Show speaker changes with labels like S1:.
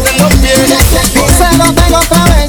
S1: de
S2: los
S1: pies.
S2: Se lo tengo otra vez.